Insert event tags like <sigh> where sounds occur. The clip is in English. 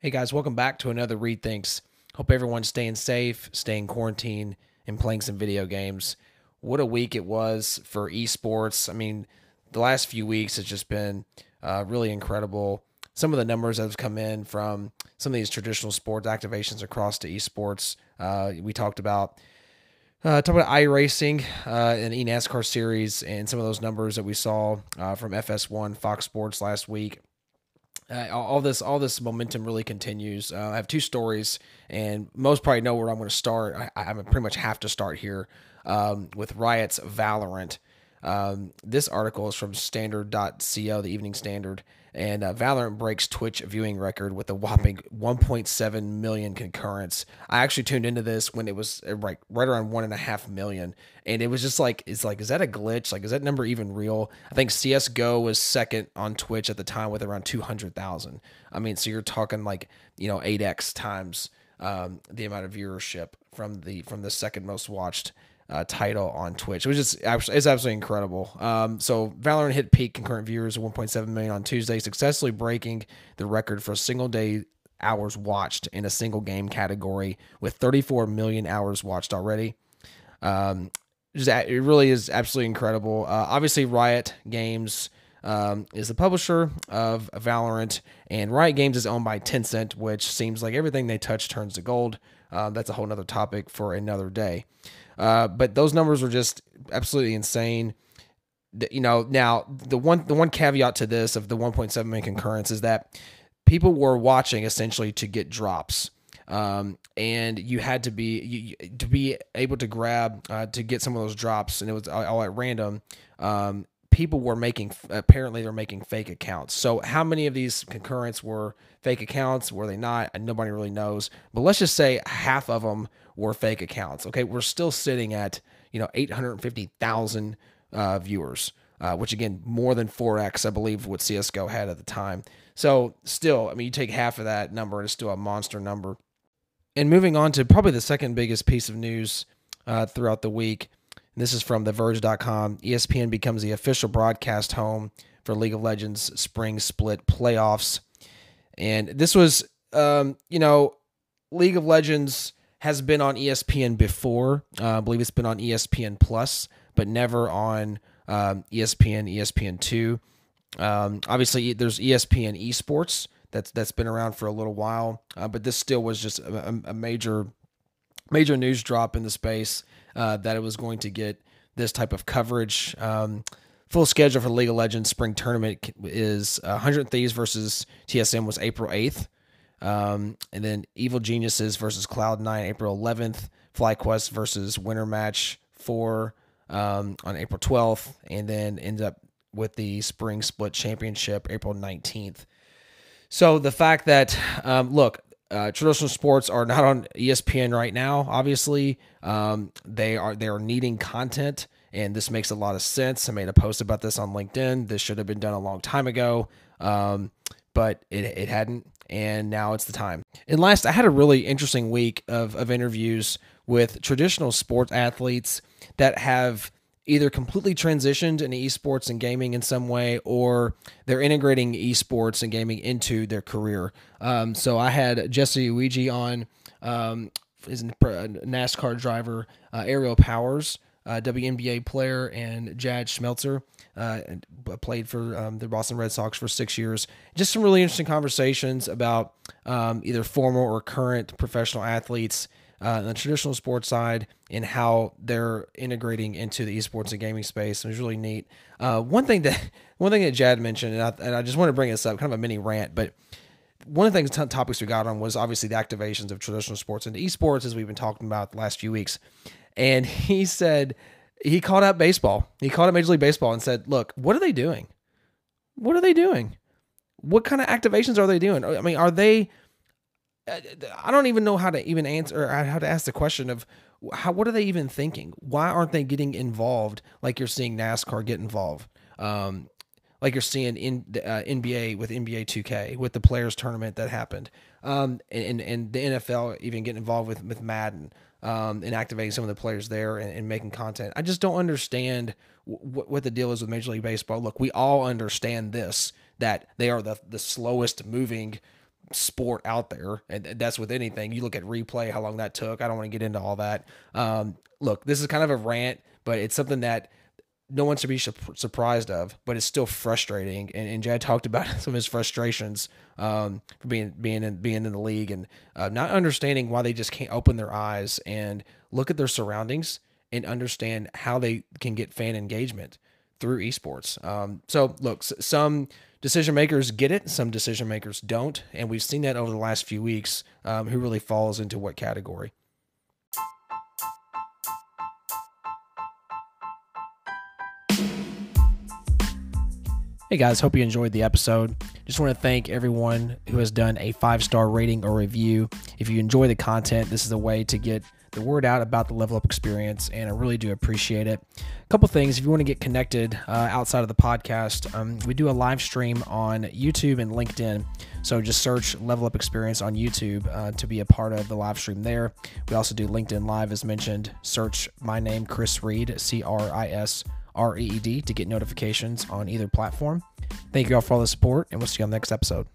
Hey guys, welcome back to another Reed Thinks. Hope everyone's staying safe, staying quarantined, and playing some video games. What a week it was for esports. I mean, the last few weeks has just been uh, really incredible. Some of the numbers that have come in from some of these traditional sports activations across to esports. Uh, we talked about uh, talk about iRacing uh, and eNASCAR series and some of those numbers that we saw uh, from FS1 Fox Sports last week. Uh, all this all this momentum really continues. Uh, I have two stories, and most probably know where I'm going to start. I, I pretty much have to start here um, with Riot's Valorant. Um, this article is from Standard.co, the Evening Standard, and uh, Valorant breaks Twitch viewing record with a whopping 1.7 million concurrents. I actually tuned into this when it was uh, right right around one and a half million, and it was just like it's like is that a glitch? Like is that number even real? I think CS:GO was second on Twitch at the time with around 200,000. I mean, so you're talking like you know 8x times um, the amount of viewership from the from the second most watched uh, title on Twitch. It was just it's absolutely incredible. Um, so Valorant hit peak concurrent viewers of 1.7 million on Tuesday, successfully breaking the record for a single day hours watched in a single game category with 34 million hours watched already. Um, it really is absolutely incredible. Uh, obviously, Riot Games. Um, is the publisher of Valorant, and Riot Games is owned by Tencent, which seems like everything they touch turns to gold. Uh, that's a whole other topic for another day. Uh, but those numbers were just absolutely insane. You know, now the one the one caveat to this of the 1.7 million concurrents is that people were watching essentially to get drops. Um, and you had to be you, to be able to grab uh, to get some of those drops, and it was all at random. Um, people were making apparently they're making fake accounts. So how many of these concurrents were fake accounts? Were they not? Nobody really knows. But let's just say half of them were fake accounts. Okay, we're still sitting at you know 850,000 uh, viewers, uh, which again more than 4x I believe what CS:GO had at the time. So still, I mean, you take half of that number, and it's still a monster number. And moving on to probably the second biggest piece of news uh, throughout the week this is from TheVerge.com. ESPN becomes the official broadcast home for League of Legends Spring Split playoffs. And this was, um, you know, League of Legends has been on ESPN before. Uh, I believe it's been on ESPN Plus, but never on um, ESPN, ESPN two. Um, obviously, there's ESPN Esports that's that's been around for a little while, uh, but this still was just a, a major major news drop in the space uh, that it was going to get this type of coverage. Um, full schedule for League of Legends Spring Tournament is uh, 100 Thieves versus TSM was April 8th. Um, and then Evil Geniuses versus Cloud9 April 11th. FlyQuest versus Winter Match 4 um, on April 12th. And then ends up with the Spring Split Championship April 19th. So the fact that, um, look, uh, traditional sports are not on ESPN right now. Obviously, um, they are they are needing content, and this makes a lot of sense. I made a post about this on LinkedIn. This should have been done a long time ago, um, but it, it hadn't, and now it's the time. And last, I had a really interesting week of of interviews with traditional sports athletes that have either completely transitioned into esports and gaming in some way, or they're integrating esports and gaming into their career. Um, so I had Jesse Iwuji on, um, is a NASCAR driver, uh, Aerial Powers, uh, WNBA player, and Jad Schmelzer. Uh, played for um, the Boston Red Sox for six years. Just some really interesting conversations about um, either former or current professional athletes uh, the traditional sports side and how they're integrating into the esports and gaming space. It was really neat. Uh, one thing that <laughs> one thing that Jad mentioned, and I, and I, just want to bring this up, kind of a mini rant, but one of the things t- topics we got on was obviously the activations of traditional sports into esports, as we've been talking about the last few weeks. And <laughs> he said he called out baseball. He called out Major League Baseball and said, "Look, what are they doing? What are they doing? What kind of activations are they doing? I mean, are they?" I don't even know how to even answer or how to ask the question of how what are they even thinking? Why aren't they getting involved like you're seeing NASCAR get involved? Um, like you're seeing in uh, NBA with NBA 2K with the players tournament that happened, um, and and the NFL even getting involved with with Madden um, and activating some of the players there and, and making content. I just don't understand w- what the deal is with Major League Baseball. Look, we all understand this that they are the the slowest moving sport out there, and that's with anything. You look at replay, how long that took. I don't want to get into all that. Um, look, this is kind of a rant, but it's something that no one should be surprised of, but it's still frustrating. And, and Jad talked about <laughs> some of his frustrations um, for being being in being in the league and uh, not understanding why they just can't open their eyes and look at their surroundings and understand how they can get fan engagement through esports. Um, so look, some decision makers get it, some decision makers don't, and we've seen that over the last few weeks. Um, who really falls into what category? Hey guys, hope you enjoyed the episode. Just want to thank everyone who has done a five star rating or review. If you enjoy the content, this is a way to get the word out about the level up experience, and I really do appreciate it. A couple things if you want to get connected uh, outside of the podcast, um, we do a live stream on YouTube and LinkedIn. So just search Level Up Experience on YouTube uh, to be a part of the live stream there. We also do LinkedIn Live, as mentioned. Search my name, Cris Reed, C R I S R E E D to get notifications on either platform. Thank you all for all the support, and we'll see you on the next episode.